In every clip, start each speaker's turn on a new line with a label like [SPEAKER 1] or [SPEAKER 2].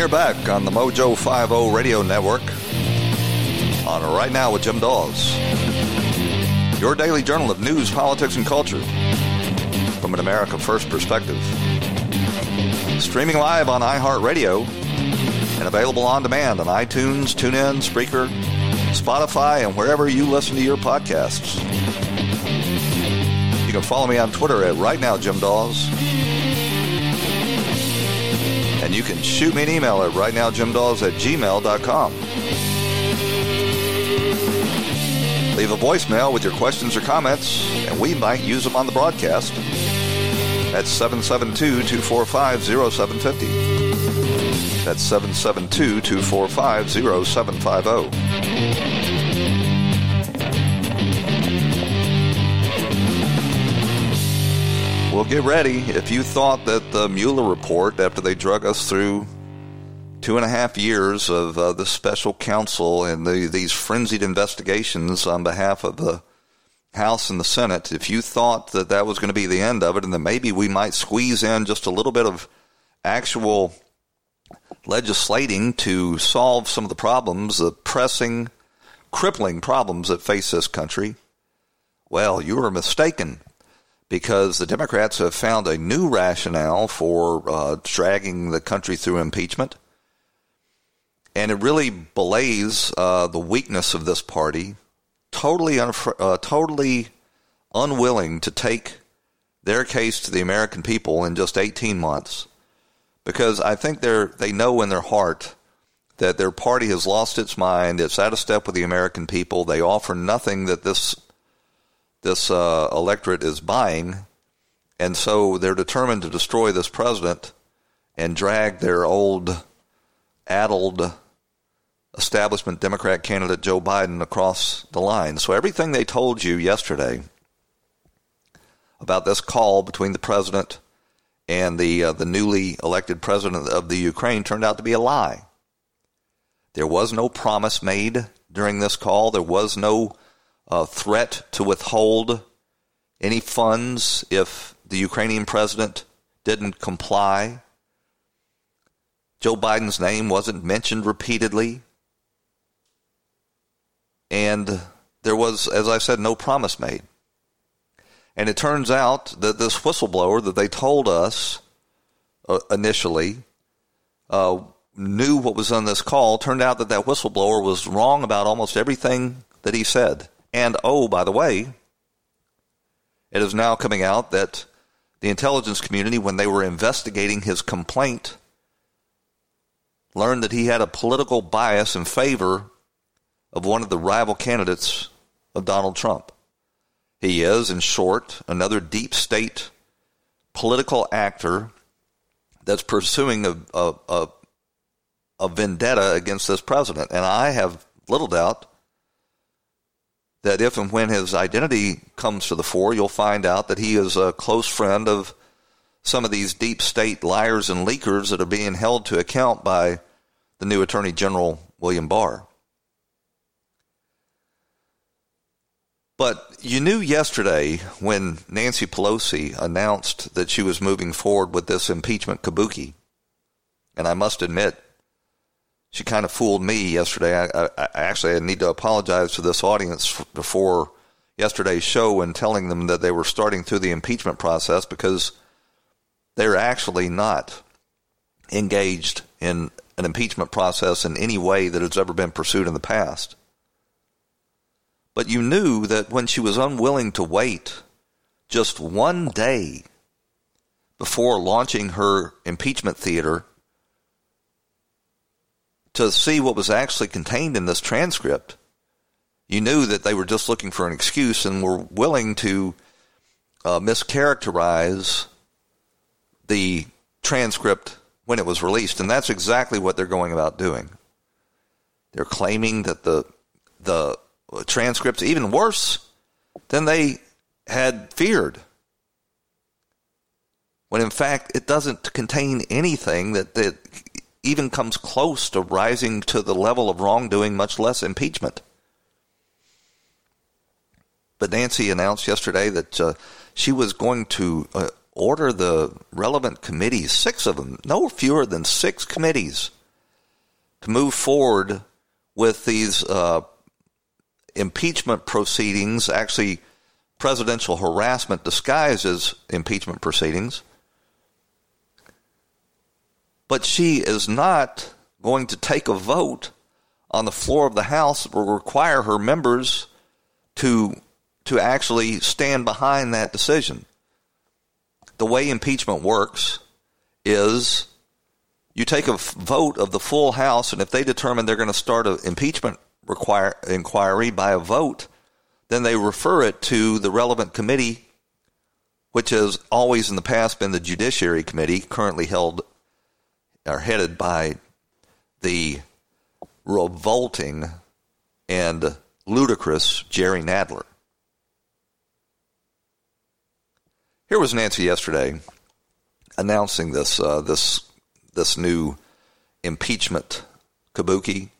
[SPEAKER 1] you're back on the Mojo 50 radio network on Right Now with Jim Daws. Your daily journal of news, politics, and culture from an America First perspective. Streaming live on iHeartRadio and available on demand on iTunes, TuneIn, Spreaker, Spotify, and wherever you listen to your podcasts. You can follow me on Twitter at Right Now Jim Daws. And you can shoot me an email at rightnowjimdaws at gmail.com. Leave a voicemail with your questions or comments, and we might use them on the broadcast at 772 245 0750. That's 772 245 0750. Well, get ready. If you thought that the Mueller report, after they drug us through two and a half years of uh, the special counsel and the, these frenzied investigations on behalf of the House and the Senate, if you thought that that was going to be the end of it and that maybe we might squeeze in just a little bit of actual legislating to solve some of the problems, the pressing, crippling problems that face this country, well, you were mistaken because the Democrats have found a new rationale for uh, dragging the country through impeachment. And it really belays uh, the weakness of this party, totally, unf- uh, totally unwilling to take their case to the American people in just 18 months. Because I think they they know in their heart that their party has lost its mind. It's out of step with the American people. They offer nothing that this this uh, electorate is buying, and so they're determined to destroy this president and drag their old, addled establishment Democrat candidate Joe Biden across the line. So everything they told you yesterday about this call between the president and the uh, the newly elected president of the Ukraine turned out to be a lie. There was no promise made during this call. There was no uh, threat to withhold any funds if the Ukrainian president didn't comply. Joe Biden's name wasn't mentioned repeatedly. And there was, as I said, no promise made. And it turns out that this whistleblower that they told us uh, initially uh, knew what was on this call. Turned out that that whistleblower was wrong about almost everything that he said. And oh, by the way, it is now coming out that the intelligence community, when they were investigating his complaint, learned that he had a political bias in favor of one of the rival candidates of Donald Trump. He is, in short, another deep state political actor that's pursuing a, a, a, a vendetta against this president. And I have little doubt that if and when his identity comes to the fore, you'll find out that he is a close friend of some of these deep state liars and leakers that are being held to account by the new Attorney General, William Barr. But you knew yesterday when Nancy Pelosi announced that she was moving forward with this impeachment kabuki, and I must admit, she kind of fooled me yesterday. I, I, I actually I need to apologize to this audience before yesterday's show and telling them that they were starting through the impeachment process because they're actually not engaged in an impeachment process in any way that has ever been pursued in the past. But you knew that when she was unwilling to wait just one day before launching her impeachment theater to see what was actually contained in this transcript, you knew that they were just looking for an excuse and were willing to uh, mischaracterize the transcript when it was released, and that's exactly what they're going about doing. They're claiming that the the transcript's even worse than they had feared, when in fact it doesn't contain anything that, that even comes close to rising to the level of wrongdoing, much less impeachment. But Nancy announced yesterday that uh, she was going to uh, order the relevant committees, six of them, no fewer than six committees, to move forward with these uh, impeachment proceedings, actually presidential harassment disguised as impeachment proceedings. But she is not going to take a vote on the floor of the House that will require her members to to actually stand behind that decision. The way impeachment works is you take a vote of the full House, and if they determine they're going to start an impeachment require, inquiry by a vote, then they refer it to the relevant committee, which has always in the past been the Judiciary Committee, currently held or headed by the revolting and ludicrous Jerry Nadler. Here was Nancy yesterday announcing this uh, this this new impeachment kabuki,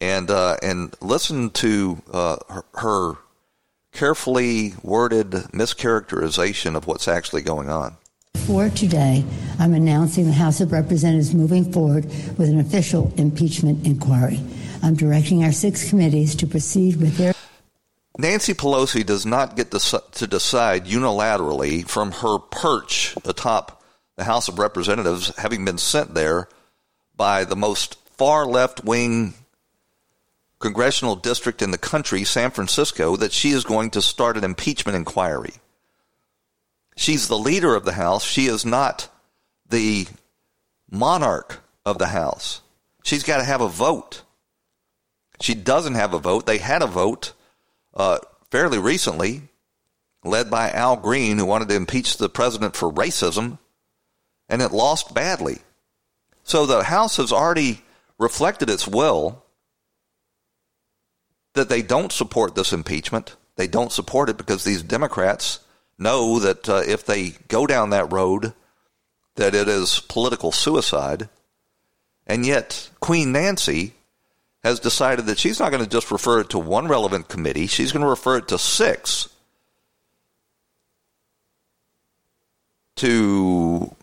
[SPEAKER 1] and uh, and listen to uh, her, her carefully worded mischaracterization of what's actually going on.
[SPEAKER 2] For today, I'm announcing the House of Representatives moving forward with an official impeachment inquiry. I'm directing our six committees to proceed with their.
[SPEAKER 1] Nancy Pelosi does not get to, decide unilaterally from her perch atop the House of Representatives, having been sent there by the most far left wing congressional district in the country, San Francisco, that she is going to start an impeachment inquiry. She's the leader of the House. She is not the monarch of the House. She's got to have a vote. She doesn't have a vote. They had a vote uh, fairly recently, led by Al Green, who wanted to impeach the president for racism and it lost badly. So the House has already reflected its will that they don't support this impeachment. They don't support it because these Democrats know that uh, if they go down that road, that it is political suicide. And yet, Queen Nancy has decided that she's not going to just refer it to one relevant committee, she's going to refer it to six to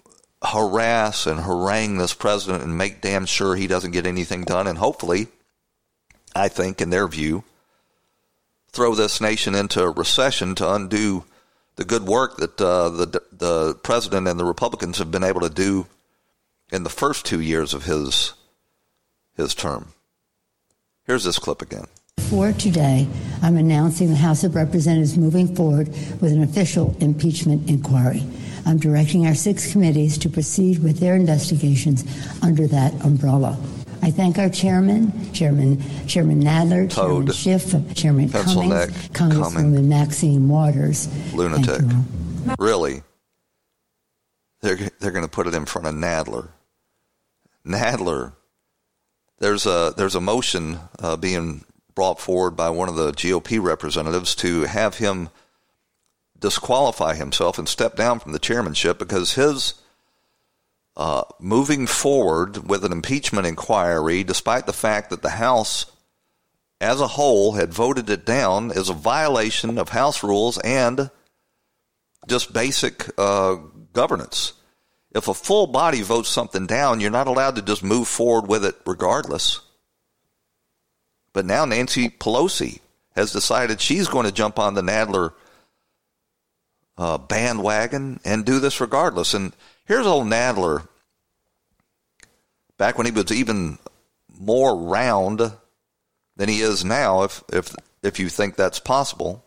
[SPEAKER 1] harass and harangue this president and make damn sure he doesn't get anything done. And hopefully, I think, in their view, throw this nation into a recession to undo the good work that uh, the the president and the Republicans have been able to do in the first two years of his his term. Here's this clip again.
[SPEAKER 2] For today, I'm announcing the House of Representatives moving forward with an official impeachment inquiry. I'm directing our six committees to proceed with their investigations under that umbrella. I thank our chairman, Chairman Chairman Nadler,
[SPEAKER 1] Toad,
[SPEAKER 2] Chairman Schiff, Chairman Cummings,
[SPEAKER 1] neck,
[SPEAKER 2] Congresswoman
[SPEAKER 1] Cumming.
[SPEAKER 2] Maxine Waters.
[SPEAKER 1] Lunatic.
[SPEAKER 2] Thank you all.
[SPEAKER 1] Really? They're they're going to put it in front of Nadler. Nadler. There's a there's a motion uh, being brought forward by one of the GOP representatives to have him disqualify himself and step down from the chairmanship because his uh, moving forward with an impeachment inquiry, despite the fact that the House as a whole had voted it down, is a violation of House rules and just basic uh, governance. If a full body votes something down, you're not allowed to just move forward with it regardless. But now Nancy Pelosi has decided she's going to jump on the Nadler uh, bandwagon and do this regardless. And here's old Nadler, back when he was even more round than he is now, if if if you think that's possible.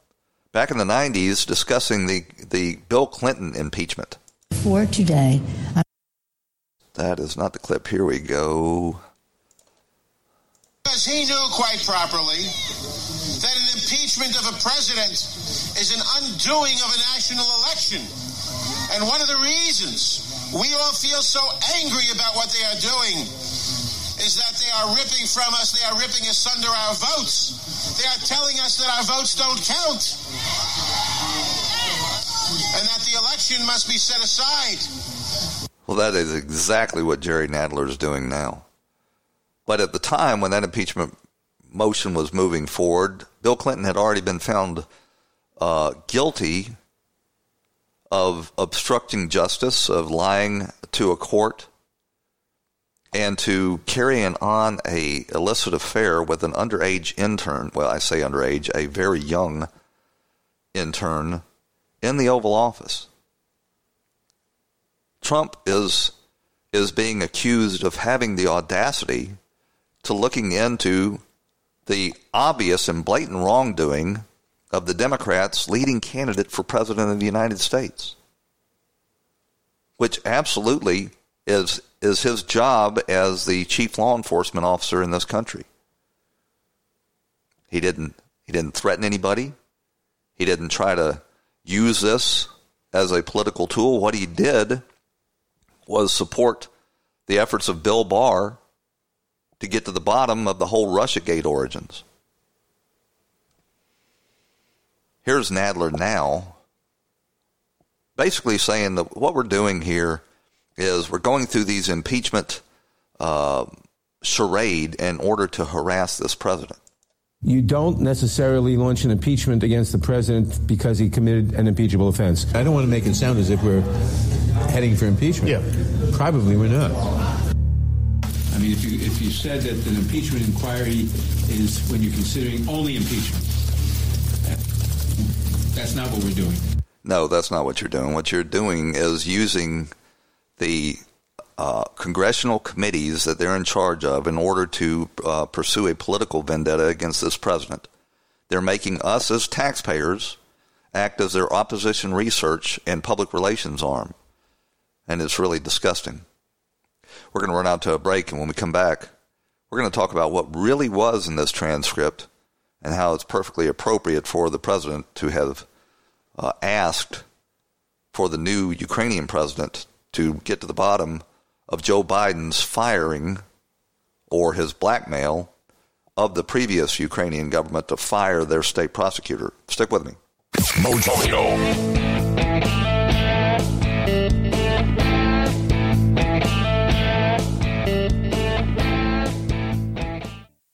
[SPEAKER 1] Back in the '90s, discussing the the Bill Clinton impeachment.
[SPEAKER 2] For today, I'm
[SPEAKER 1] That is not the clip. Here we go.
[SPEAKER 3] Because he knew quite properly that an impeachment of a president is an undoing of a national election. And one of the reasons we all feel so angry about what they are doing is that they are ripping from us, they are ripping asunder our votes. They are telling us that our votes don't count. And that the election must be set aside.
[SPEAKER 1] Well, that is exactly what Jerry Nadler is doing now. But at the time when that impeachment motion was moving forward, Bill Clinton had already been found uh, guilty of obstructing justice, of lying to a court, and to carrying on a illicit affair with an underage intern. Well, I say underage, a very young intern in the Oval Office. Trump is is being accused of having the audacity to looking into the obvious and blatant wrongdoing of the Democrats' leading candidate for president of the United States, which absolutely is is his job as the chief law enforcement officer in this country. He didn't he didn't threaten anybody. He didn't try to use this as a political tool. What he did was support the efforts of Bill Barr to get to the bottom of the whole Russiagate origins. Here's Nadler now, basically saying that what we're doing here is we're going through these impeachment uh, charade in order to harass this president.
[SPEAKER 4] You don't necessarily launch an impeachment against the president because he committed an impeachable offense.
[SPEAKER 5] I don't want to make it sound as if we're heading for impeachment.
[SPEAKER 4] Yeah.
[SPEAKER 5] Probably we're not.
[SPEAKER 6] I mean, if you if you said that an impeachment inquiry is when you're considering only impeachment, that's not what we're doing.
[SPEAKER 1] No, that's not what you're doing. What you're doing is using the uh, congressional committees that they're in charge of in order to uh, pursue a political vendetta against this president. They're making us as taxpayers act as their opposition research and public relations arm. And it's really disgusting. We're going to run out to a break, and when we come back, we're going to talk about what really was in this transcript and how it's perfectly appropriate for the president to have uh, asked for the new Ukrainian president to get to the bottom of Joe Biden's firing or his blackmail of the previous Ukrainian government to fire their state prosecutor. Stick with me. Mojo.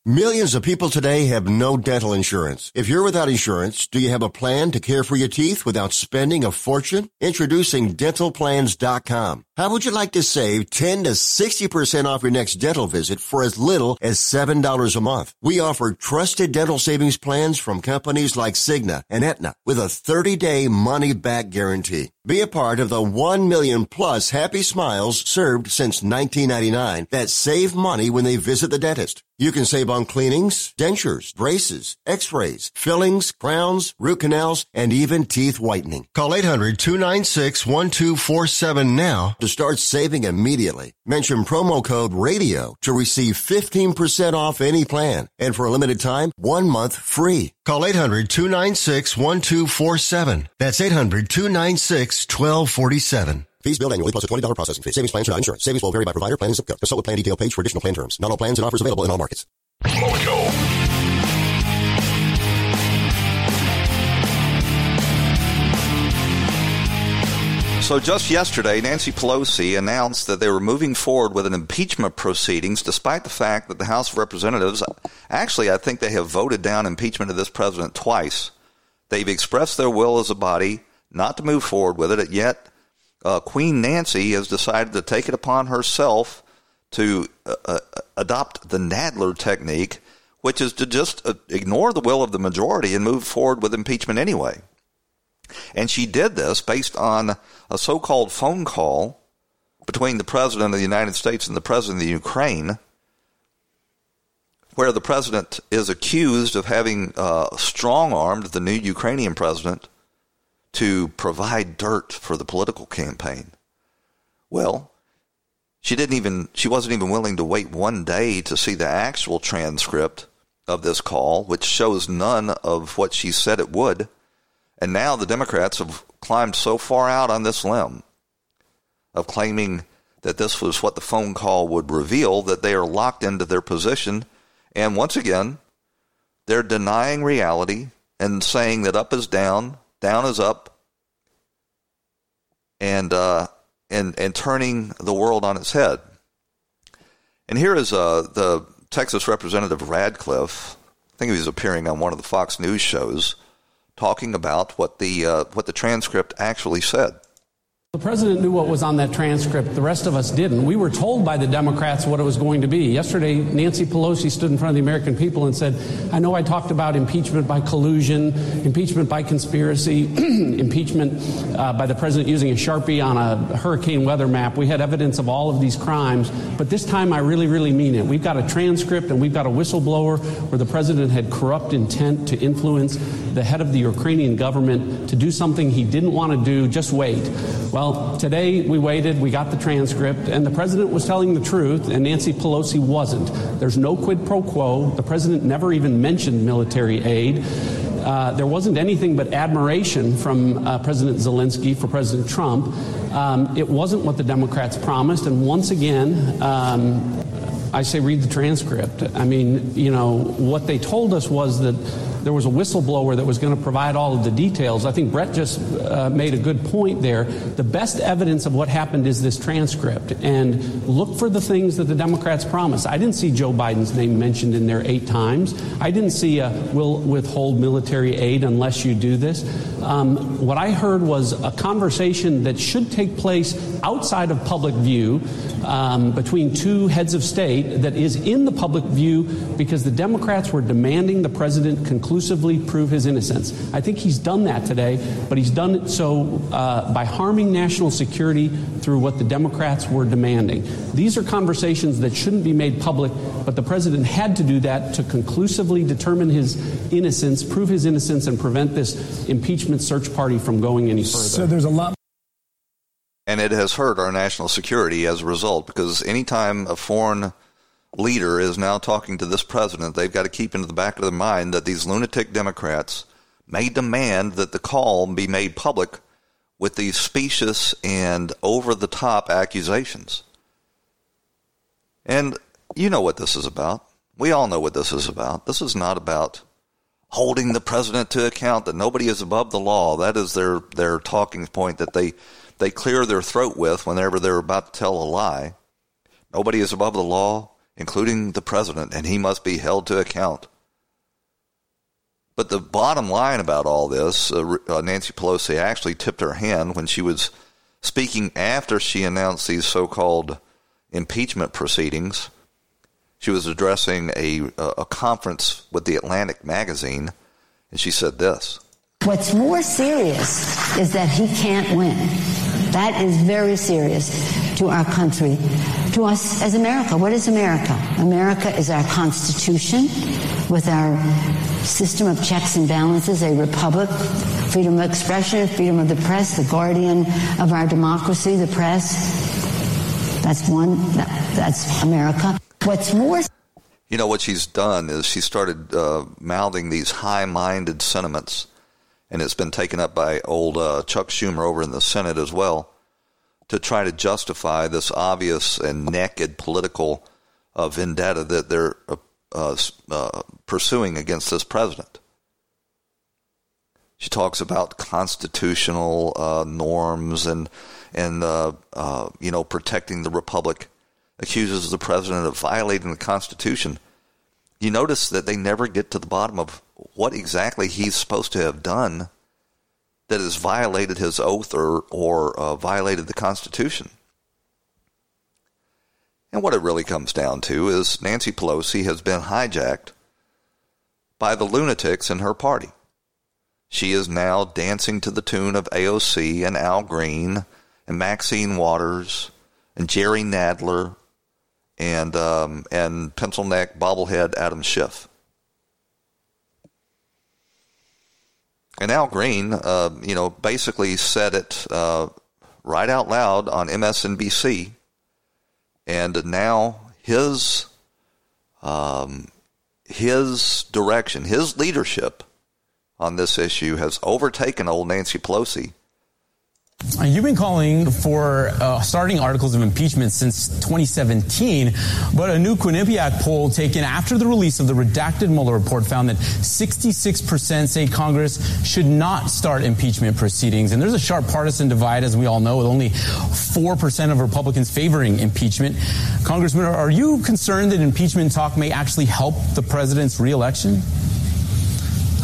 [SPEAKER 7] Millions of people today have no dental insurance. If you're without insurance, do you have a plan to care for your teeth without spending a fortune? Introducing dentalplans.com. How would you like to save 10 to 60% off your next dental visit for as little as $7 a month? We offer trusted dental savings plans from companies like Cigna and Aetna with a 30-day money-back guarantee. Be a part of the 1 million plus happy smiles served since 1999 that save money when they visit the dentist. You can save on cleanings, dentures, braces, x-rays, fillings, crowns, root canals, and even teeth whitening. Call 800-296-1247 now to start saving immediately. Mention promo code RADIO to receive 15% off any plan. And for a limited time, one month free. Call 800-296-1247. That's 800-296-1247. Fees billed annually plus a $20 processing fee. Savings plans without insurance. Savings will vary by provider, plan, and zip code. Consult with plan detail page for additional plan terms. Not all plans and offers available in all markets. Mojo.
[SPEAKER 1] So just yesterday, Nancy Pelosi announced that they were moving forward with an impeachment proceedings, despite the fact that the House of Representatives, actually, I think they have voted down impeachment of this president twice. They've expressed their will as a body not to move forward with it, yet uh, Queen Nancy has decided to take it upon herself to uh, uh, adopt the Nadler technique, which is to just uh, ignore the will of the majority and move forward with impeachment anyway. And she did this based on a so called phone call between the President of the United States and the President of the Ukraine, where the President is accused of having uh, strong armed the new Ukrainian President to provide dirt for the political campaign. Well, she didn't even she wasn't even willing to wait one day to see the actual transcript of this call, which shows none of what she said it would. And now the Democrats have climbed so far out on this limb of claiming that this was what the phone call would reveal that they are locked into their position. And once again, they're denying reality and saying that up is down, down is up, and uh, and and turning the world on its head. And here is uh, the Texas Representative Ratcliffe. I think he was appearing on one of the Fox News shows talking about what the uh, what the transcript actually said.
[SPEAKER 8] The president knew what was on that transcript. The rest of us didn't. We were told by the Democrats what it was going to be. Yesterday, Nancy Pelosi stood in front of the American people and said, I know I talked about impeachment by collusion, impeachment by conspiracy, impeachment uh, by the president using a Sharpie on a hurricane weather map. We had evidence of all of these crimes, but this time I really, really mean it. We've got a transcript and we've got a whistleblower where the president had corrupt intent to influence the head of the Ukrainian government to do something he didn't want to do. Just wait. Well, well, today we waited, we got the transcript, and the president was telling the truth, and Nancy Pelosi wasn't. There's no quid pro quo. The president never even mentioned military aid. Uh, there wasn't anything but admiration from uh, President Zelensky for President Trump. Um, it wasn't what the Democrats promised, and once again, um, I say read the transcript. I mean, you know, what they told us was that there was a whistleblower that was going to provide all of the details. I think Brett just uh, made a good point there. The best evidence of what happened is this transcript. And look for the things that the Democrats promised. I didn't see Joe Biden's name mentioned in there eight times. I didn't see a will withhold military aid unless you do this. Um, what I heard was a conversation that should take place outside of public view um, between two heads of state that is in the public view because the Democrats were demanding the president conclusively prove his innocence. I think he's done that today, but he's done it so uh, by harming national security through what the Democrats were demanding. These are conversations that shouldn't be made public, but the president had to do that to conclusively determine his innocence, prove his innocence, and prevent this impeachment search party from going any further.
[SPEAKER 9] So there's a lot
[SPEAKER 1] and it has hurt our national security as a result because anytime a foreign leader is now talking to this president, they've got to keep into the back of their mind that these lunatic Democrats may demand that the call be made public with these specious and over the top accusations. And you know what this is about. We all know what this is about. This is not about holding the president to account that nobody is above the law. That is their their talking point that they they clear their throat with whenever they're about to tell a lie. Nobody is above the law, including the president, and he must be held to account. But the bottom line about all this, uh, uh, Nancy Pelosi actually tipped her hand when she was speaking after she announced these so called impeachment proceedings. She was addressing a, a conference with the Atlantic magazine, and she said this
[SPEAKER 2] What's more serious is that he can't win. That is very serious to our country, to us as America. What is America? America is our Constitution with our system of checks and balances, a republic, freedom of expression, freedom of the press, the guardian of our democracy, the press. That's one. That's America. What's more.
[SPEAKER 1] You know, what she's done is she started uh, mouthing these high minded sentiments and it's been taken up by old uh, Chuck Schumer over in the Senate as well, to try to justify this obvious and naked political uh, vendetta that they're uh, uh, uh, pursuing against this president. She talks about constitutional uh, norms and and you know protecting the republic. Accuses the president of violating the Constitution. You notice that they never get to the bottom of what exactly he's supposed to have done that has violated his oath or, or uh, violated the Constitution. And what it really comes down to is Nancy Pelosi has been hijacked by the lunatics in her party. She is now dancing to the tune of AOC and Al Green and Maxine Waters and Jerry Nadler and um, and pencil neck bobblehead Adam Schiff. And Al Green, uh, you know, basically said it uh, right out loud on MSNBC, and now his um, his direction, his leadership on this issue has overtaken old Nancy Pelosi
[SPEAKER 10] you've been calling for uh, starting articles of impeachment since 2017, but a new Quinnipiac poll taken after the release of the redacted Mueller report found that 66% say Congress should not start impeachment proceedings. And there's a sharp partisan divide, as we all know, with only 4% of Republicans favoring impeachment. Congressman, are you concerned that impeachment talk may actually help the president's reelection?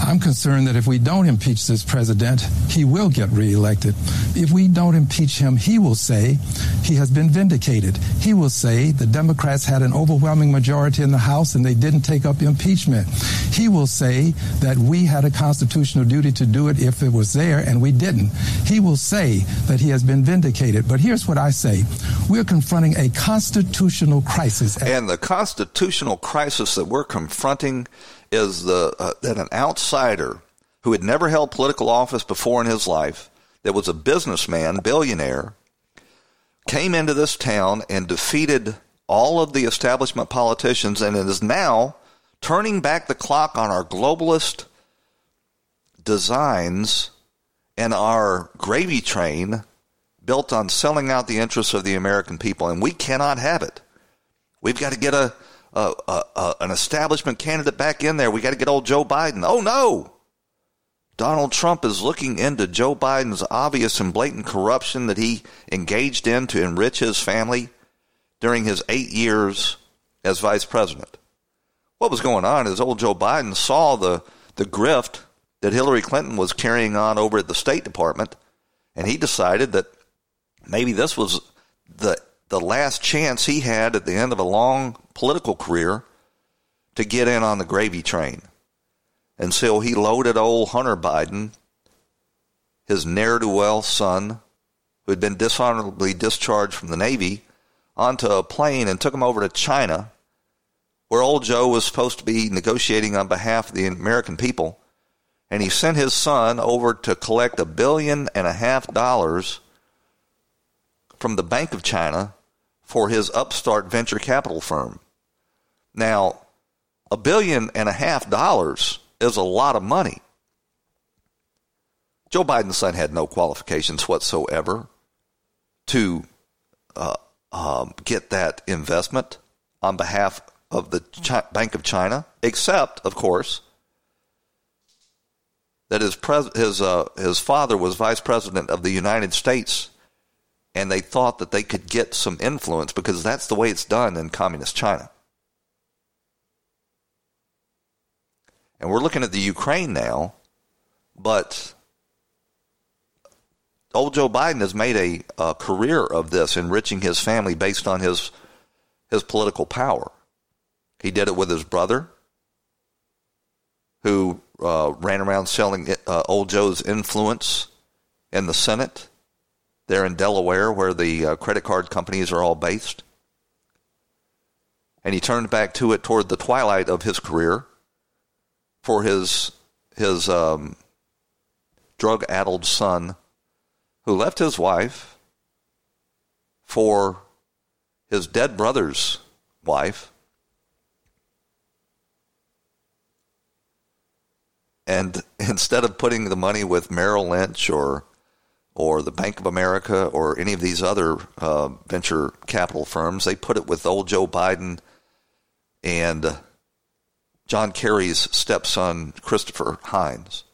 [SPEAKER 9] I'm concerned that if we don't impeach this president, he will get reelected. If we don't impeach him, he will say he has been vindicated. He will say the Democrats had an overwhelming majority in the House and they didn't take up impeachment. He will say that we had a constitutional duty to do it if it was there and we didn't. He will say that he has been vindicated. But here's what I say. We're confronting a constitutional crisis.
[SPEAKER 1] And the constitutional crisis that we're confronting is the uh, that an outsider who had never held political office before in his life, that was a businessman, billionaire, came into this town and defeated all of the establishment politicians and is now turning back the clock on our globalist designs and our gravy train built on selling out the interests of the American people. And we cannot have it. We've got to get a, a, a an establishment candidate back in there. We got to get old Joe Biden. Oh no! Donald Trump is looking into Joe Biden's obvious and blatant corruption that he engaged in to enrich his family during his eight years as vice president. What was going on is old Joe Biden saw the, the grift that Hillary Clinton was carrying on over at the State Department, and he decided that maybe this was the the last chance he had at the end of a long political career to get in on the gravy train. And so he loaded old Hunter Biden, his ne'er do well son, who had been dishonorably discharged from the Navy, onto a plane and took him over to China, where old Joe was supposed to be negotiating on behalf of the American people. And he sent his son over to collect a billion and a half dollars from the Bank of China for his upstart venture capital firm. Now, a billion and a half dollars is a lot of money. Joe Biden's son had no qualifications whatsoever to uh, um, get that investment on behalf of the Bank of China, except, of course, that his pres- his uh, his father was vice president of the United States, and they thought that they could get some influence because that's the way it's done in communist China. And we're looking at the Ukraine now, but old Joe Biden has made a, a, career of this, enriching his family based on his his political power. He did it with his brother, who uh, ran around selling uh, old Joe's influence in the Senate there in Delaware, where the uh, credit card companies are all based. And he turned back to it toward the twilight of his career for his his um, drug-addled son, who left his wife for his dead brother's wife, and instead of putting the money with Merrill Lynch or or the Bank of America or any of these other uh, venture capital firms, they put it with old Joe Biden and John Kerry's stepson, Christopher Heinz.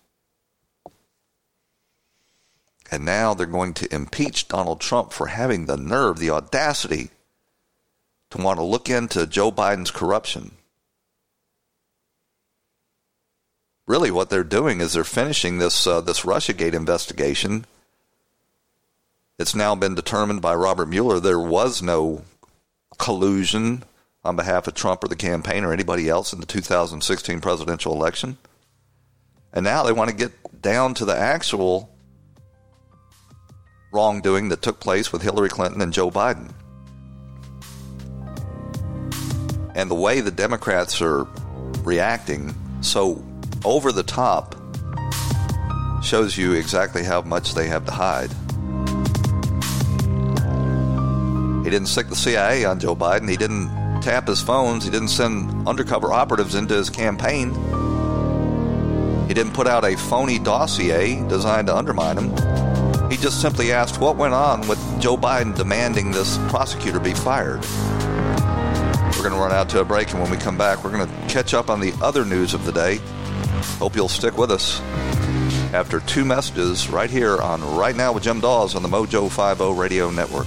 [SPEAKER 1] And now they're going to impeach Donald Trump for having the nerve, the audacity to want to look into Joe Biden's corruption. Really, what they're doing is they're finishing this uh, this RussiaGate investigation. It's now been determined by Robert Mueller there was no collusion on behalf of Trump or the campaign or anybody else in the 2016 presidential election. And now they want to get down to the actual wrongdoing that took place with Hillary Clinton and Joe Biden. And the way the Democrats are reacting so over the top shows you exactly how much they have to hide. He didn't stick the CIA on Joe Biden. He didn't tap his phones. He didn't send undercover operatives into his campaign. He didn't put out a phony dossier designed to undermine him. He just simply asked what went on with Joe Biden demanding this prosecutor be fired. We're going to run out to a break, and when we come back, we're going to catch up on the other news of the day. Hope you'll stick with us after two messages right here on Right Now with Jim Daws on the Mojo 50 Radio Network.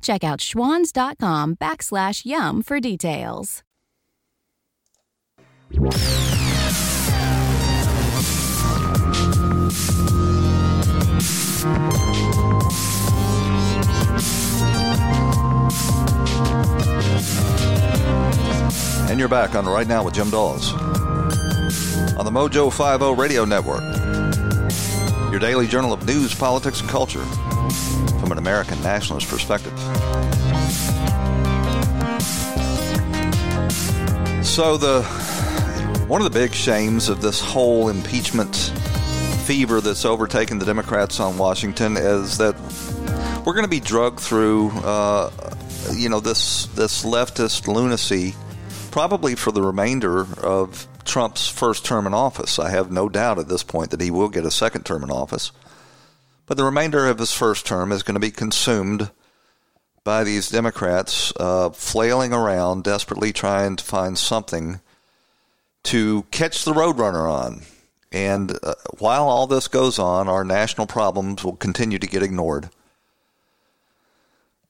[SPEAKER 11] Check out schwans.com backslash yum for details.
[SPEAKER 1] And you're back on Right Now with Jim Daws on the Mojo 50 Radio Network. Your daily journal of news, politics, and culture an American nationalist perspective. So the one of the big shames of this whole impeachment fever that's overtaken the Democrats on Washington is that we're going to be drugged through, uh, you know, this this leftist lunacy, probably for the remainder of Trump's first term in office. I have no doubt at this point that he will get a second term in office. But the remainder of his first term is going to be consumed by these Democrats uh, flailing around, desperately trying to find something to catch the Roadrunner on. And uh, while all this goes on, our national problems will continue to get ignored.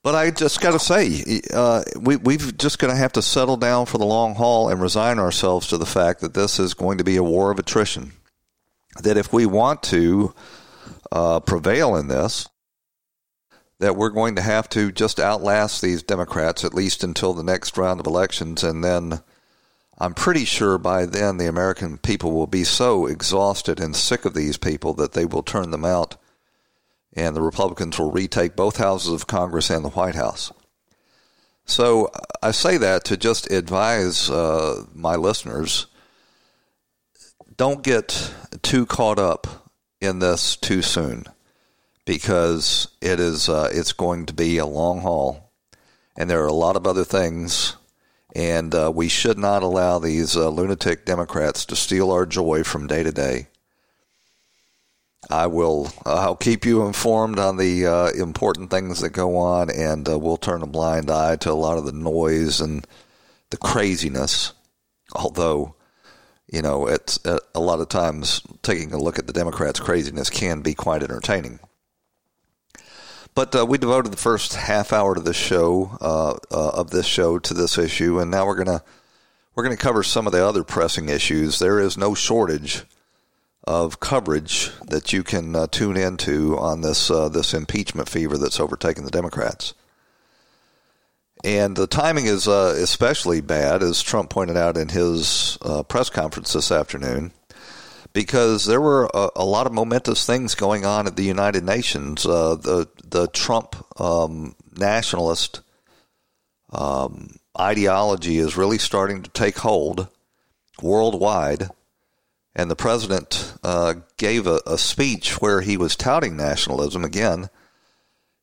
[SPEAKER 1] But I just got to say, uh, we, we've just going to have to settle down for the long haul and resign ourselves to the fact that this is going to be a war of attrition. That if we want to uh, prevail in this, that we're going to have to just outlast these Democrats at least until the next round of elections, and then I'm pretty sure by then the American people will be so exhausted and sick of these people that they will turn them out, and the Republicans will retake both houses of Congress and the White House. So I say that to just advise uh, my listeners don't get too caught up in this too soon because it is uh, it's going to be a long haul, and there are a lot of other things, and uh, we should not allow these uh, lunatic Democrats to steal our joy from day to day. I will. I'll keep you informed on the uh, important things that go on, and uh, we'll turn a blind eye to a lot of the noise and the craziness. Although you know, it's uh, a lot of times taking a look at the Democrats' craziness can be quite entertaining. But uh, we devoted the first half hour to this show uh, uh, of this show to this issue, and now we're gonna we're gonna cover some of the other pressing issues. There is no shortage of coverage that you can uh, tune into on this this impeachment fever that's overtaken the Democrats. And the timing is uh, especially bad, as Trump pointed out in his uh, press conference this afternoon, because there were a, a, lot of momentous things going on at the United Nations. Uh, the the Trump um, nationalist um, ideology is really starting to take hold worldwide, and the president uh, gave a, a, speech where he was touting nationalism again.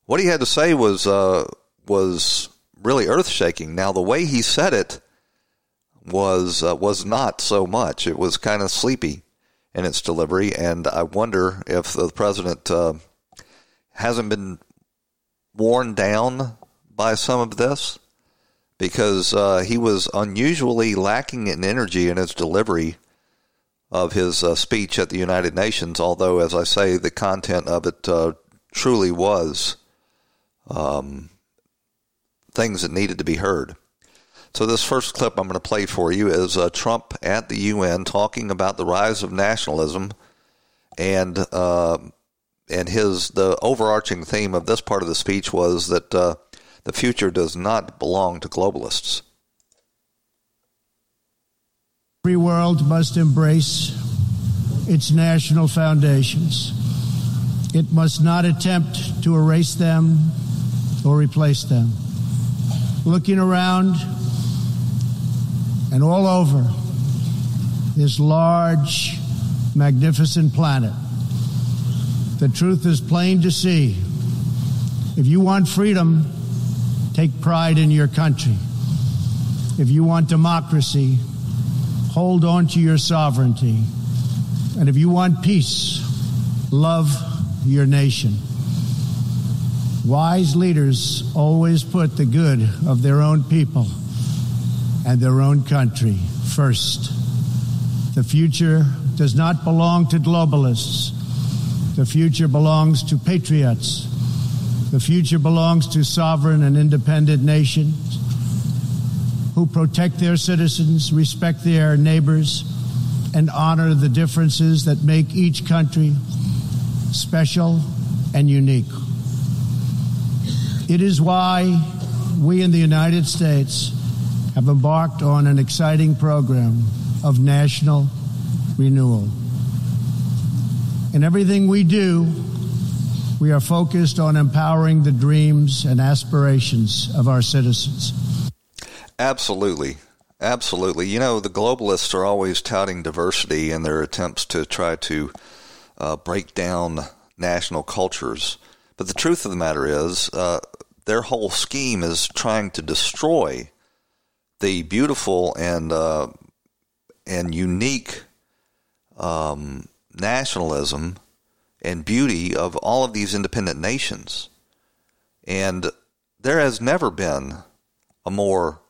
[SPEAKER 1] What he had to say was uh, was really earth shaking. Now, the way he said it was uh, was not so much. It was kind of sleepy in its delivery, and I wonder if the president uh, hasn't been worn down by some of this because uh, he was unusually lacking in energy in his delivery of his uh, speech at the United Nations. Although, as I say, the content of it uh, truly was. Um, things that needed to be heard. So, this first clip I'm going to play for you is uh, Trump at the UN talking about the rise of nationalism and uh, and his the overarching theme of this part of the speech was that uh, the future does not belong to globalists.
[SPEAKER 12] Every world must embrace its national foundations. It must not attempt to erase them or replace them. Looking around and all over this large, magnificent planet, the truth is plain to see. If you want freedom, take pride in your country. If you want democracy, hold on to your sovereignty. And if you want peace, love your nation. Wise leaders always put the good of their own people and their own country first. The future does not belong to globalists. The future belongs to patriots. The future belongs to sovereign and independent nations who protect their citizens, respect their neighbors, and honor the differences that make each country special and unique. It is why we in the United States have embarked on an exciting program of national renewal. In everything we do, we are focused on empowering the dreams and aspirations of our citizens.
[SPEAKER 1] Absolutely. Absolutely. You know, the globalists are always touting diversity in their attempts to try to uh, break down national cultures. But the truth of the matter is, uh, their whole scheme is trying to destroy the beautiful and uh, and unique um, nationalism and beauty of all of these independent nations. And there has never been a more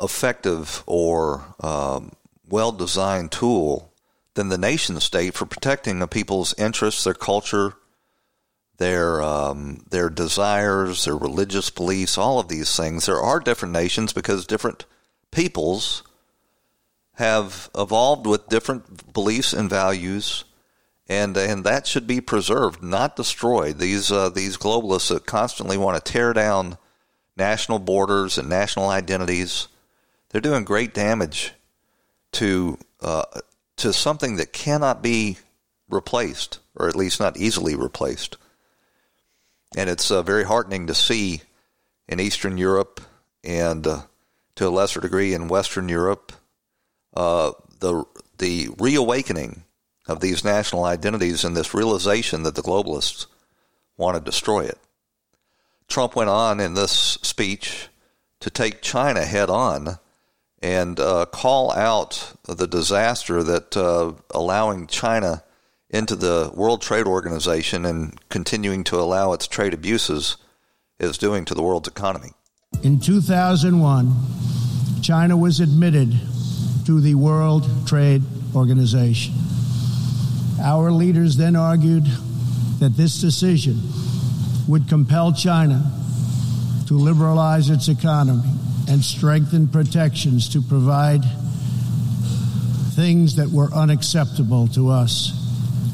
[SPEAKER 1] effective or um, well designed tool than the nation state for protecting a people's interests, their culture, their um, their desires, their religious beliefs, all of these things. There are different nations because different peoples have evolved with different beliefs and values, and and that should be preserved, not destroyed. These uh, these globalists that constantly want to tear down national borders and national identities, they're doing great damage to uh, to something that cannot be replaced, or at least not easily replaced. And it's uh, very heartening to see in Eastern Europe and uh, to a lesser degree in Western Europe uh, the the reawakening of these national identities and this realization that the globalists want to destroy it. Trump went on in this speech to take China head on and uh, call out the disaster that uh, allowing China into the World Trade Organization and continuing to allow its trade abuses is doing to the world's economy.
[SPEAKER 12] In 2001, China was admitted to the World Trade Organization. Our leaders then argued that this decision would compel China to liberalize its economy and strengthen protections to provide things that were unacceptable to us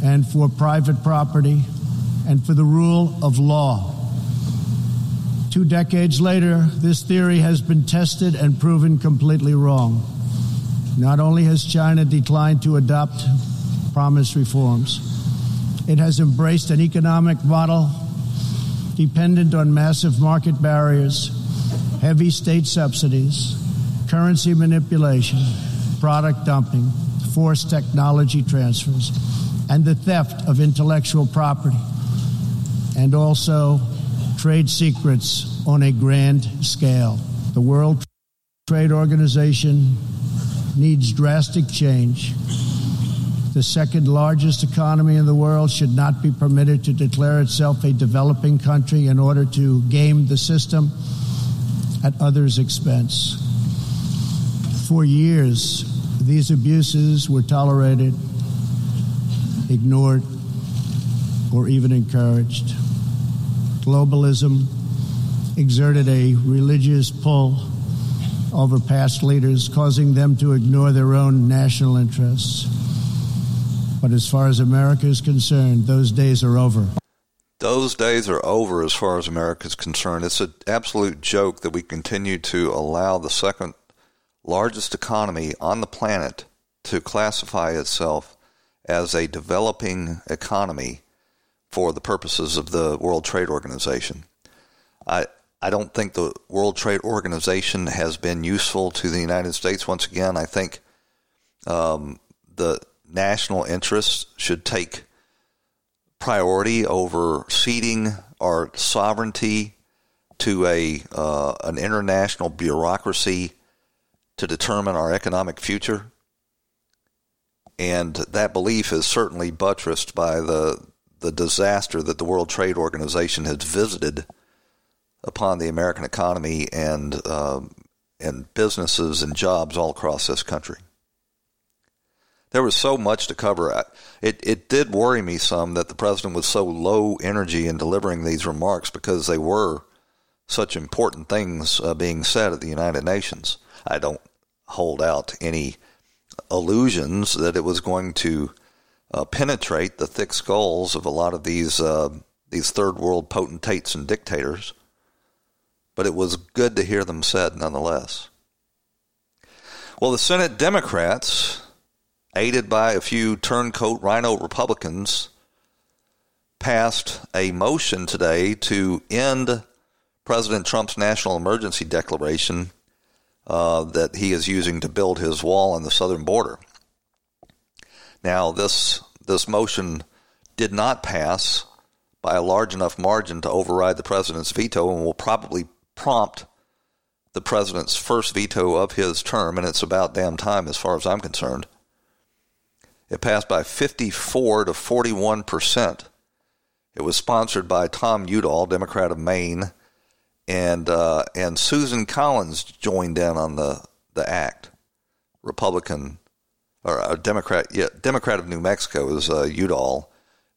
[SPEAKER 12] and for private property and for the rule of law. Two decades later, this theory has been tested and proven completely wrong. Not only has China declined to adopt promised reforms, it has embraced an economic model dependent on massive market barriers, heavy state subsidies, currency manipulation, product dumping, forced technology transfers, and the theft of intellectual property, and also trade secrets on a grand scale. The World Trade Organization needs drastic change. The second largest economy in the world should not be permitted to declare itself a developing country in order to game the system at others' expense. For years, these abuses were tolerated, ignored, or even encouraged. Globalism exerted a religious pull over past leaders, causing them to ignore their own national interests. But as far as America is concerned, those days are over.
[SPEAKER 1] Those days are over as far as America is concerned. It's an absolute joke that we continue to allow the second largest economy on the planet to classify itself as a developing economy for the purposes of the World Trade Organization. I I don't think the World Trade Organization has been useful to the United States. Once again, I think um, the national interests should take priority over ceding our sovereignty to a uh, an international bureaucracy to determine our economic future. And that belief is certainly buttressed by the the disaster that the World Trade Organization has visited upon the American economy and uh, and businesses and jobs all across this country. There was so much to cover. It it did worry me some that the president was so low energy in delivering these remarks because they were such important things uh, being said at the United Nations. I don't hold out any illusions that it was going to uh, penetrate the thick skulls of a lot of these uh, these third world potentates and dictators, but it was good to hear them said nonetheless. Well, the Senate Democrats, aided by a few turncoat rhino Republicans, passed a motion today to end President Trump's national emergency declaration uh, that he is using to build his wall on the southern border. Now, this this motion did not pass by a large enough margin to override the president's veto, and will probably prompt the president's first veto of his term, and it's about damn time as far as I'm concerned. It passed by 54 to 41 percent. It was sponsored by Tom Udall, Democrat of Maine, and uh, and Susan Collins joined in on the the act. Republican or a Democrat, yeah, Democrat of New Mexico is uh, Udall,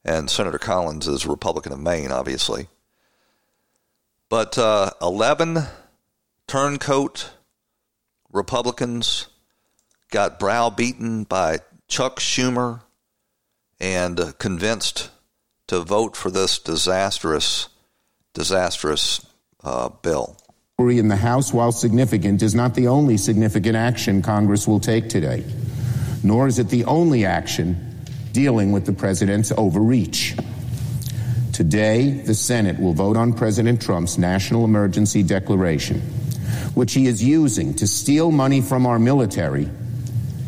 [SPEAKER 1] and Senator Collins is Republican of Maine, obviously. But uh, eleven turncoat Republicans got browbeaten by Chuck Schumer and convinced to vote for this disastrous, disastrous uh, bill.
[SPEAKER 13] In the House, while significant, is not the only significant action Congress will take today, nor is it the only action dealing with the president's overreach. Today, the Senate will vote on President Trump's national emergency declaration, which he is using to steal money from our military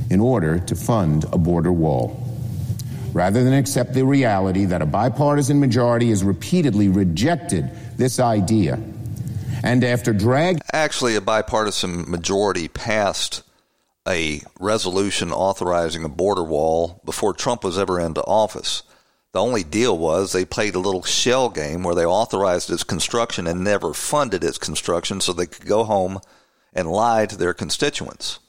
[SPEAKER 13] in order to fund a border wall. Rather than accept the reality that a bipartisan majority has repeatedly rejected this idea, and after drag.
[SPEAKER 1] Actually, a bipartisan majority passed a resolution authorizing a border wall before Trump was ever into office. The only deal was they played a little shell game where they authorized its construction and never funded its construction so they could go home and lie to their constituents.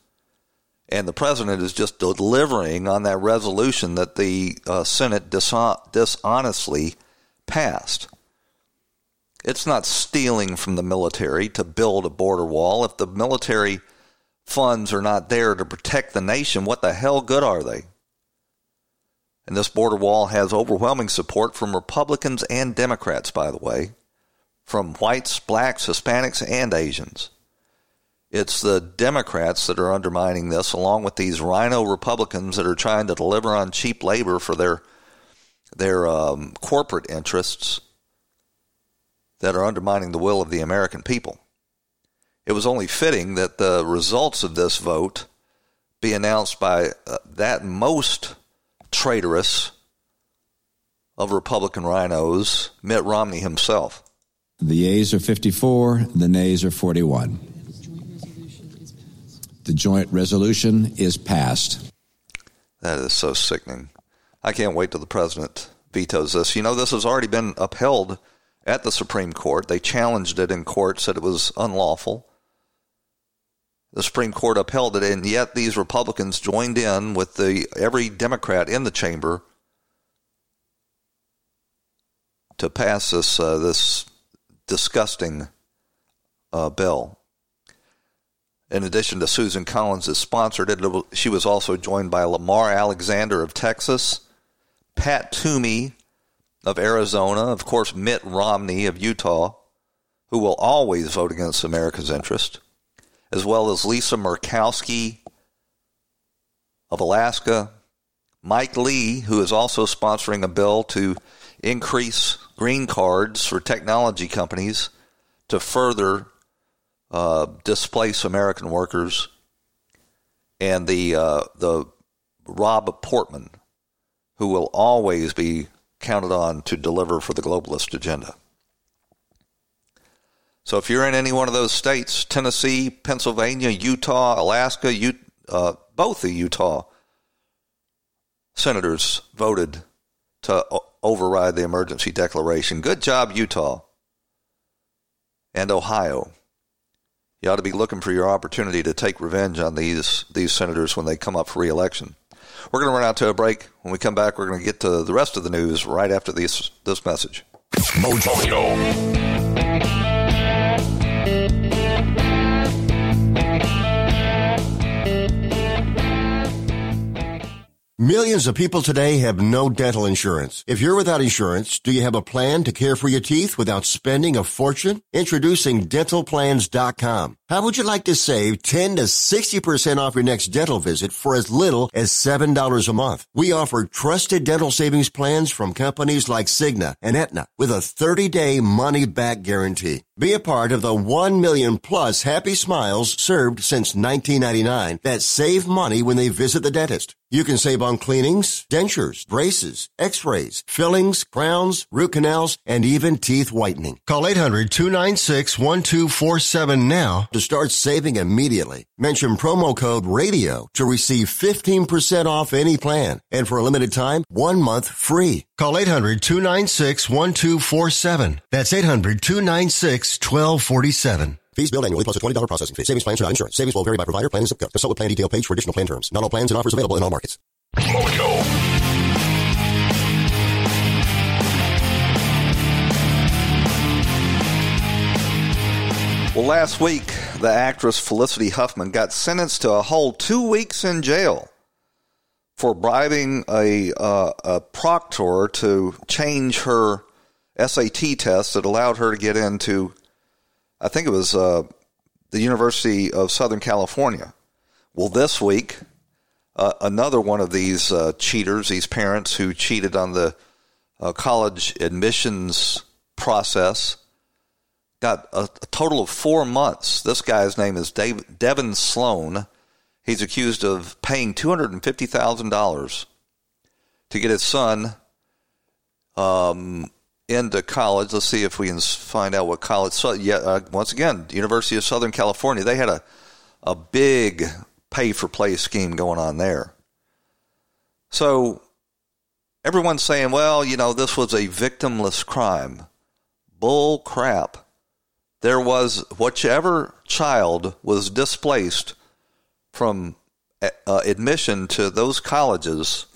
[SPEAKER 1] And the president is just delivering on that resolution that the uh, Senate dishonestly passed. It's not stealing from the military to build a border wall. If the military funds are not there to protect the nation, what the hell good are they? And this border wall has overwhelming support from Republicans and Democrats, by the way, from whites, blacks, Hispanics, and Asians. It's the Democrats that are undermining this, along with these rhino Republicans that are trying to deliver on cheap labor for their their um, corporate interests that are undermining the will of the American people. It was only fitting that the results of this vote be announced by uh, that most traitorous of Republican rhinos, Mitt Romney himself.
[SPEAKER 14] The yeas are 54, the nays are 41. The joint resolution is passed.
[SPEAKER 1] That is so sickening. I can't wait till the president vetoes this. You know, this has already been upheld at the Supreme Court. They challenged it in court, said it was unlawful. The Supreme Court upheld it, and yet these Republicans joined in with the every Democrat in the chamber to pass this uh, this disgusting uh, bill. In addition to Susan Collins, that sponsored it, she was also joined by Lamar Alexander of Texas, Pat Toomey of Arizona, of course, Mitt Romney of Utah, who will always vote against America's interest, as well as Lisa Murkowski of Alaska, Mike Lee, who is also sponsoring a bill to increase green cards for technology companies to further uh, displace American workers, and the uh, the Rob Portman, who will always be counted on to deliver for the globalist agenda. So if you're in any one of those states, Tennessee, Pennsylvania, Utah, Alaska, U- uh, both the Utah senators voted to o- override the emergency declaration. Good job, Utah and Ohio. You ought to be looking for your opportunity to take revenge on these these senators when they come up for reelection. We're going to run out to a break. When we come back, we're going to get to the rest of the news right after this this message.
[SPEAKER 15] Mojo.
[SPEAKER 7] Millions of people today have no dental insurance. If you're without insurance, do you have a plan to care for your teeth without spending a fortune? Introducing dentalplans.com. How would you like to save 10 to 60% off your next dental visit for as little as $7 a month? We offer trusted dental savings plans from companies like Cigna and Aetna with a 30-day money-back guarantee. Be a part of the 1 million plus happy smiles served since 1999 that save money when they visit the dentist. You can save on cleanings, dentures, braces, x-rays, fillings, crowns, root canals, and even teeth whitening. Call 800-296-1247 now to start saving immediately. Mention promo code RADIO to receive 15% off any plan. And for a limited time, one month free. Call 800-296-1247. That's 800-296-1247. Fees billed annually plus a $20 processing fee. Savings plans without insurance. Savings will vary by provider, plan, and zip code. Consult with plan detail page for additional plan terms. Not all plans and offers available in all markets.
[SPEAKER 1] Well, last week, the actress Felicity Huffman got sentenced to a whole two weeks in jail for bribing a, uh, a proctor to change her SAT test that allowed her to get into, I think it was uh, the University of Southern California. Well, this week, uh, another one of these uh, cheaters, these parents who cheated on the uh, college admissions process, got a, a, total of four months. This guy's name is Dave, Devin Sloane. He's accused of paying $250,000 to get his son um, into college. Let's see if we can find out what college. So, yeah, uh, once again, University of Southern California. They had a a big pay for play scheme going on there. So everyone's saying, well, you know, this was a victimless crime. Bull crap. There was whichever child was displaced from uh, admission to those colleges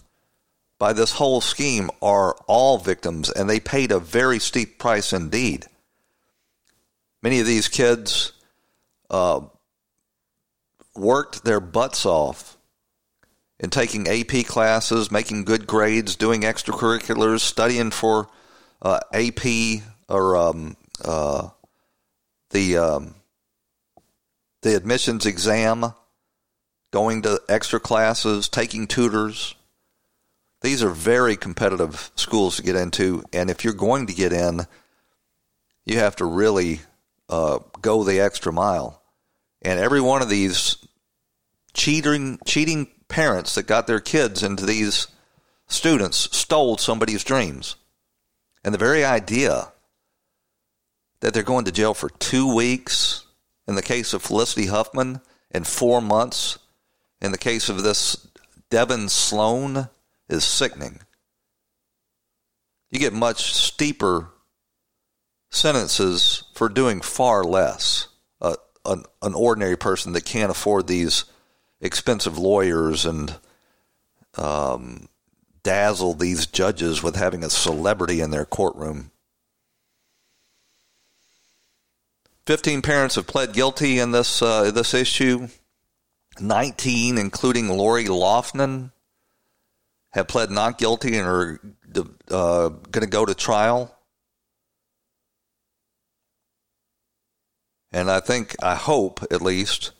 [SPEAKER 1] by this whole scheme are all victims, and they paid a very steep price indeed. Many of these kids uh, worked their butts off in taking AP classes, making good grades, doing extracurriculars, studying for uh, AP or um, uh, the um, the admissions exam, going to extra classes, taking tutors. These are very competitive schools to get into, and if you're going to get in, you have to really uh, go the extra mile. And every one of these cheating cheating parents that got their kids into these students stole somebody's dreams. And the very idea that they're going to jail for two weeks in the case of Felicity Huffman and four months in the case of this Devin Sloane is sickening. You get much steeper sentences for doing far less. Uh, an, an ordinary person that can't afford these expensive lawyers and um, dazzle these judges with having a celebrity in their courtroom. 15 parents have pled guilty in this uh, this issue. 19, including Lori Loughlin, have pled not guilty and are uh, going to go to trial. And I think, I hope at least,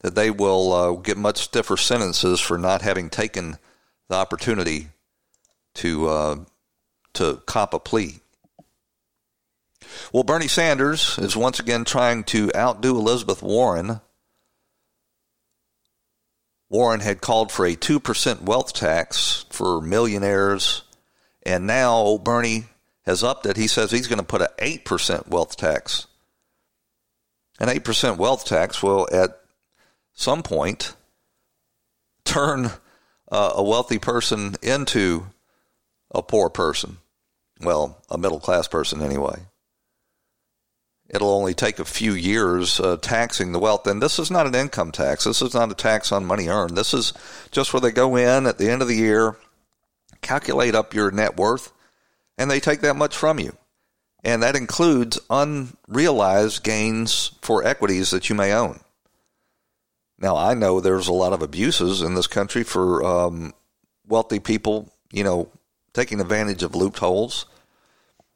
[SPEAKER 1] that they will uh, get much stiffer sentences for not having taken the opportunity to uh, to cop a plea. Well, Bernie Sanders is once again trying to outdo Elizabeth Warren. Warren had called for a 2% wealth tax for millionaires, and now Bernie has upped it. He says he's going to put an 8% wealth tax. An 8% wealth tax will, at some point, turn uh, a wealthy person into a poor person. Well, a middle class person anyway. It'll only take a few years uh, taxing the wealth. And this is not an income tax. This is not a tax on money earned. This is just where they go in at the end of the year, calculate up your net worth, and they take that much from you. And that includes unrealized gains for equities that you may own. Now, I know there's a lot of abuses in this country for um, wealthy people, you know, taking advantage of loopholes.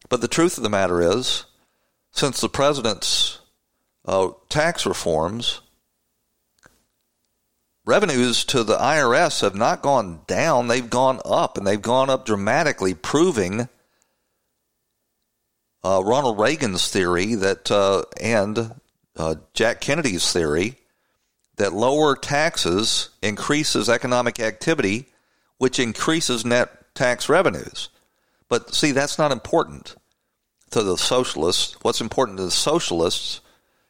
[SPEAKER 1] But the truth of the matter is, since the president's uh, tax reforms, revenues to the IRS have not gone down, they've gone up, and they've gone up dramatically, proving uh, Ronald Reagan's theory that, uh, and uh, Jack Kennedy's theory that lower taxes increases economic activity, which increases net tax revenues. But see, that's not important to the socialists. What's important to the socialists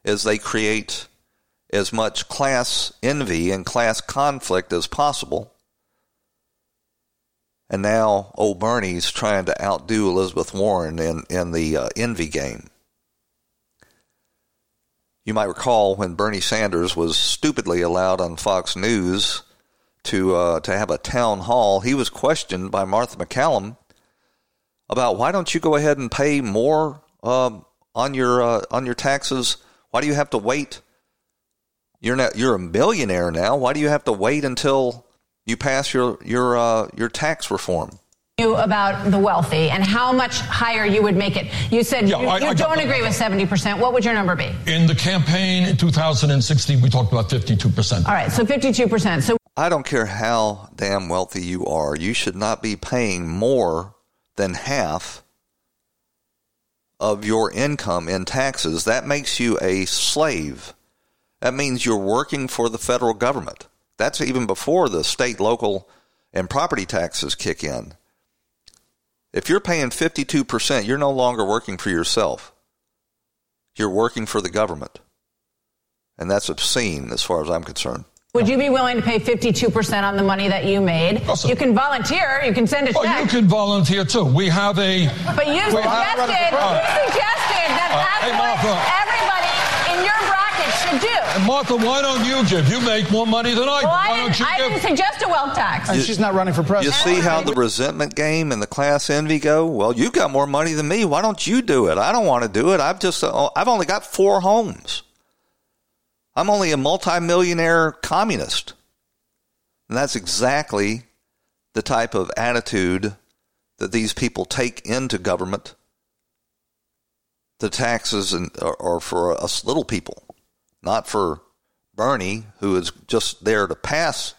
[SPEAKER 1] is they create as much class envy and class conflict as possible. And now old Bernie's trying to outdo Elizabeth Warren in, in the uh, envy game. You might recall when Bernie Sanders was stupidly allowed on Fox News to uh, to have a town hall, he was questioned by Martha MacCallum about why don't you go ahead and pay more um, on your uh, on your taxes? Why do you have to wait? You're not, you're a millionaire now. Why do you have to wait until you pass your your uh, your tax reform?
[SPEAKER 16] You about the wealthy and how much higher you would make it. You said yeah, you, I, you I don't agree with 70%. What would your number be?
[SPEAKER 17] In the campaign in 2016, we talked about 52%.
[SPEAKER 16] All right, so 52%. So
[SPEAKER 1] I don't care how damn wealthy you are, you should not be paying more than half of your income in taxes. That makes you a slave. That means you're working for the federal government. That's even before the state, local, and property taxes kick in. If you're paying 52%, you're no longer working for yourself. You're working for the government. And that's obscene as far as I'm concerned.
[SPEAKER 16] Would you be willing to pay 52% on the money that you made? Awesome. You can volunteer. You can send a check.
[SPEAKER 17] Oh, you can volunteer too. We have a.
[SPEAKER 16] But you suggested, you suggested that uh, that's hey, what everybody in your bracket should do.
[SPEAKER 17] And Martha, why don't you give? You make more money than I
[SPEAKER 16] do. Well,
[SPEAKER 17] why
[SPEAKER 16] I, didn't,
[SPEAKER 17] don't
[SPEAKER 16] I didn't suggest a wealth tax.
[SPEAKER 18] You, she's not running for president.
[SPEAKER 1] You see how the resentment game and the class envy go? Well, you got more money than me. Why don't you do it? I don't want to do it. I've just, uh, I've only got four homes. I'm only a multimillionaire communist. And that's exactly the type of attitude that these people take into government. The taxes and, are, for us little people, not for Bernie, who is just there to pass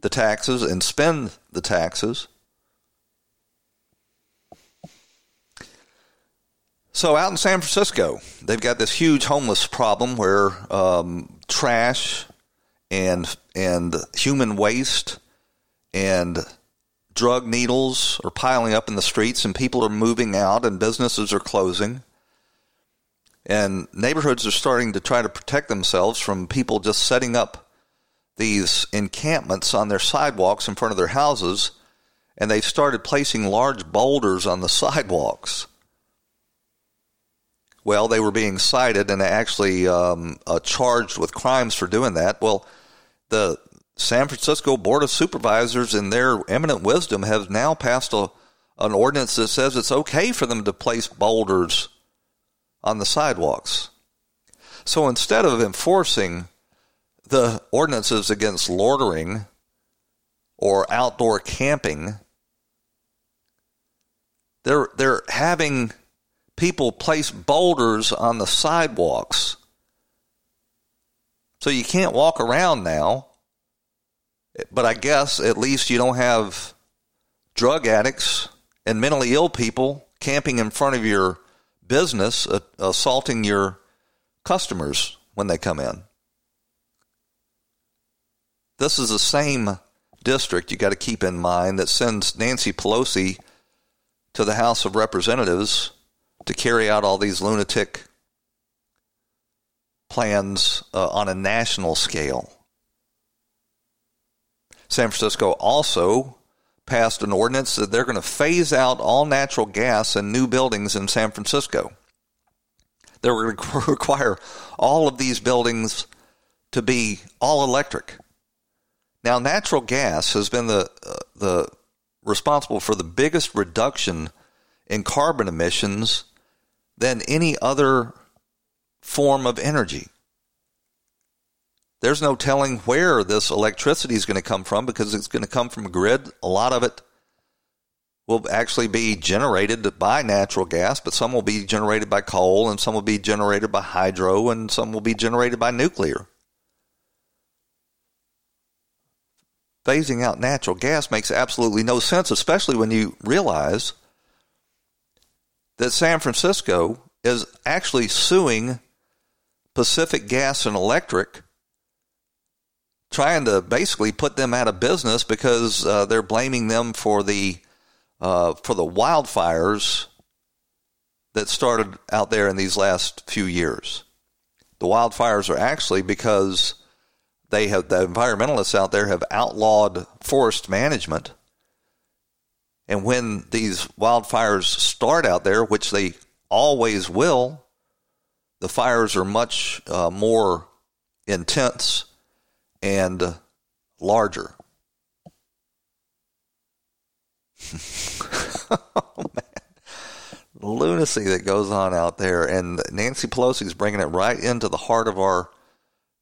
[SPEAKER 1] the taxes and spend the taxes. So out in San Francisco, they've got this huge homeless problem where um, trash and and human waste and drug needles are piling up in the streets, and people are moving out, and businesses are closing, and neighborhoods are starting to try to protect themselves from people just setting up these encampments on their sidewalks in front of their houses, and they've started placing large boulders on the sidewalks well, they were being cited and actually um, uh, charged with crimes for doing that. Well, the San Francisco Board of Supervisors, in their eminent wisdom, have now passed a, an ordinance that says it's okay for them to place boulders on the sidewalks. So instead of enforcing the ordinances against loitering or outdoor camping, they're they're having people place boulders on the sidewalks. So you can't walk around now. But I guess at least you don't have drug addicts and mentally ill people camping in front of your business, uh, assaulting your customers when they come in. This is the same district you got to keep in mind that sends Nancy Pelosi to the House of Representatives to carry out all these lunatic plans uh, on a national scale. San Francisco also passed an ordinance that they're going to phase out all natural gas in new buildings in San Francisco. They're going to require all of these buildings to be all electric. Now, natural gas has been the uh, the responsible for the biggest reduction in carbon emissions than any other form of energy. There's no telling where this electricity is going to come from because it's going to come from a grid. A lot of it will actually be generated by natural gas, but some will be generated by coal, and some will be generated by hydro, and some will be generated by nuclear. Phasing out natural gas makes absolutely no sense, especially when you realize that San Francisco is actually suing Pacific Gas and Electric trying to basically put them out of business because uh, they're blaming them for the uh, for the wildfires that started out there in these last few years. The wildfires are actually because they have the environmentalists out there have outlawed forest management. And when these wildfires start out there, which they always will, the fires are much uh, more intense and larger. oh, man. Lunacy that goes on out there. And Nancy Pelosi is bringing it right into the heart of our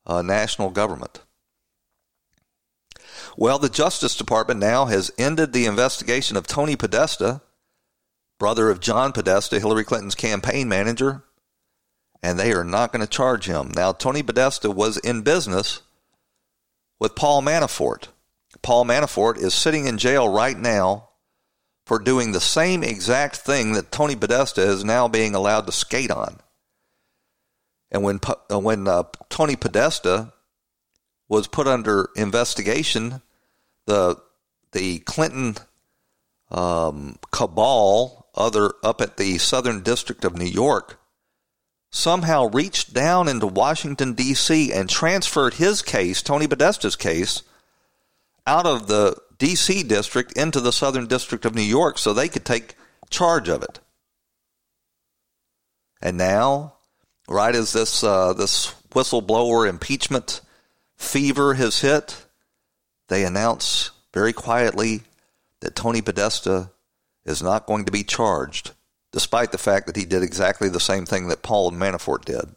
[SPEAKER 1] uh, national government. Well, the Justice Department now has ended the investigation of Tony Podesta, brother of John Podesta, Hillary Clinton's campaign manager, and they are not going to charge him. Now, Tony Podesta was in business with Paul Manafort. Paul Manafort is sitting in jail right now for doing the same exact thing that Tony Podesta is now being allowed to skate on. And when uh, when uh, Tony Podesta was put under investigation, the the Clinton um, cabal, other up at the Southern District of New York, somehow reached down into Washington, D.C., and transferred his case, Tony Podesta's case, out of the D.C. district into the Southern District of New York so they could take charge of it. And now, right as this, uh, this whistleblower impeachment fever has hit, they announce very quietly that Tony Podesta is not going to be charged despite the fact that he did exactly the same thing that Paul Manafort did.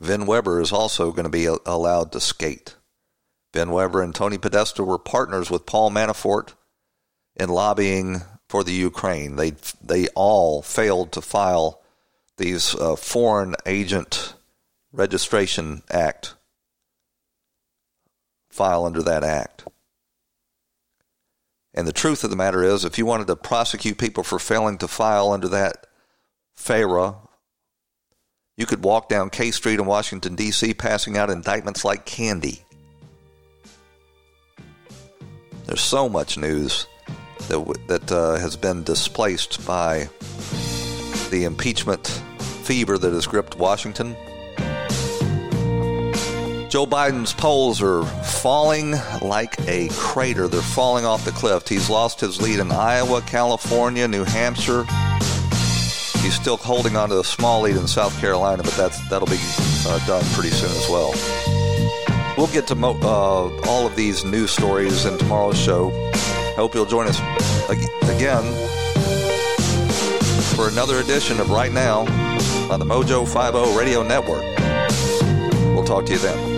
[SPEAKER 1] Vin Weber is also going to be allowed to skate. Vin Weber and Tony Podesta were partners with Paul Manafort in lobbying for the Ukraine. They they all failed to file these uh, foreign agent registration act file under that act. And the truth of the matter is, if you wanted to prosecute people for failing to file under that FARA, you could walk down K Street in Washington, D.C., passing out indictments like candy. There's so much news that, that uh, has been displaced by the impeachment fever that has gripped Washington. Joe Biden's polls are falling like a crater. They're falling off the cliff. He's lost his lead in Iowa, California, New Hampshire. He's still holding on to a small lead in South Carolina, but that's that'll be uh, done pretty soon as well. We'll get to mo- uh, all of these news stories in tomorrow's show. I hope you'll join us again for another edition of Right Now on the Mojo 50 Radio Network. We'll talk to you then.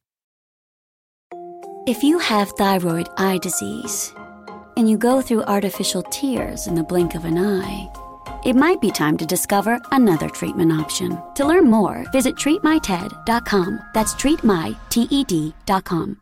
[SPEAKER 19] If you have thyroid eye disease and you go through artificial tears in the blink of an eye, it might be time to discover another treatment option. To learn more, visit treatmyted.com. That's treatmyted.com.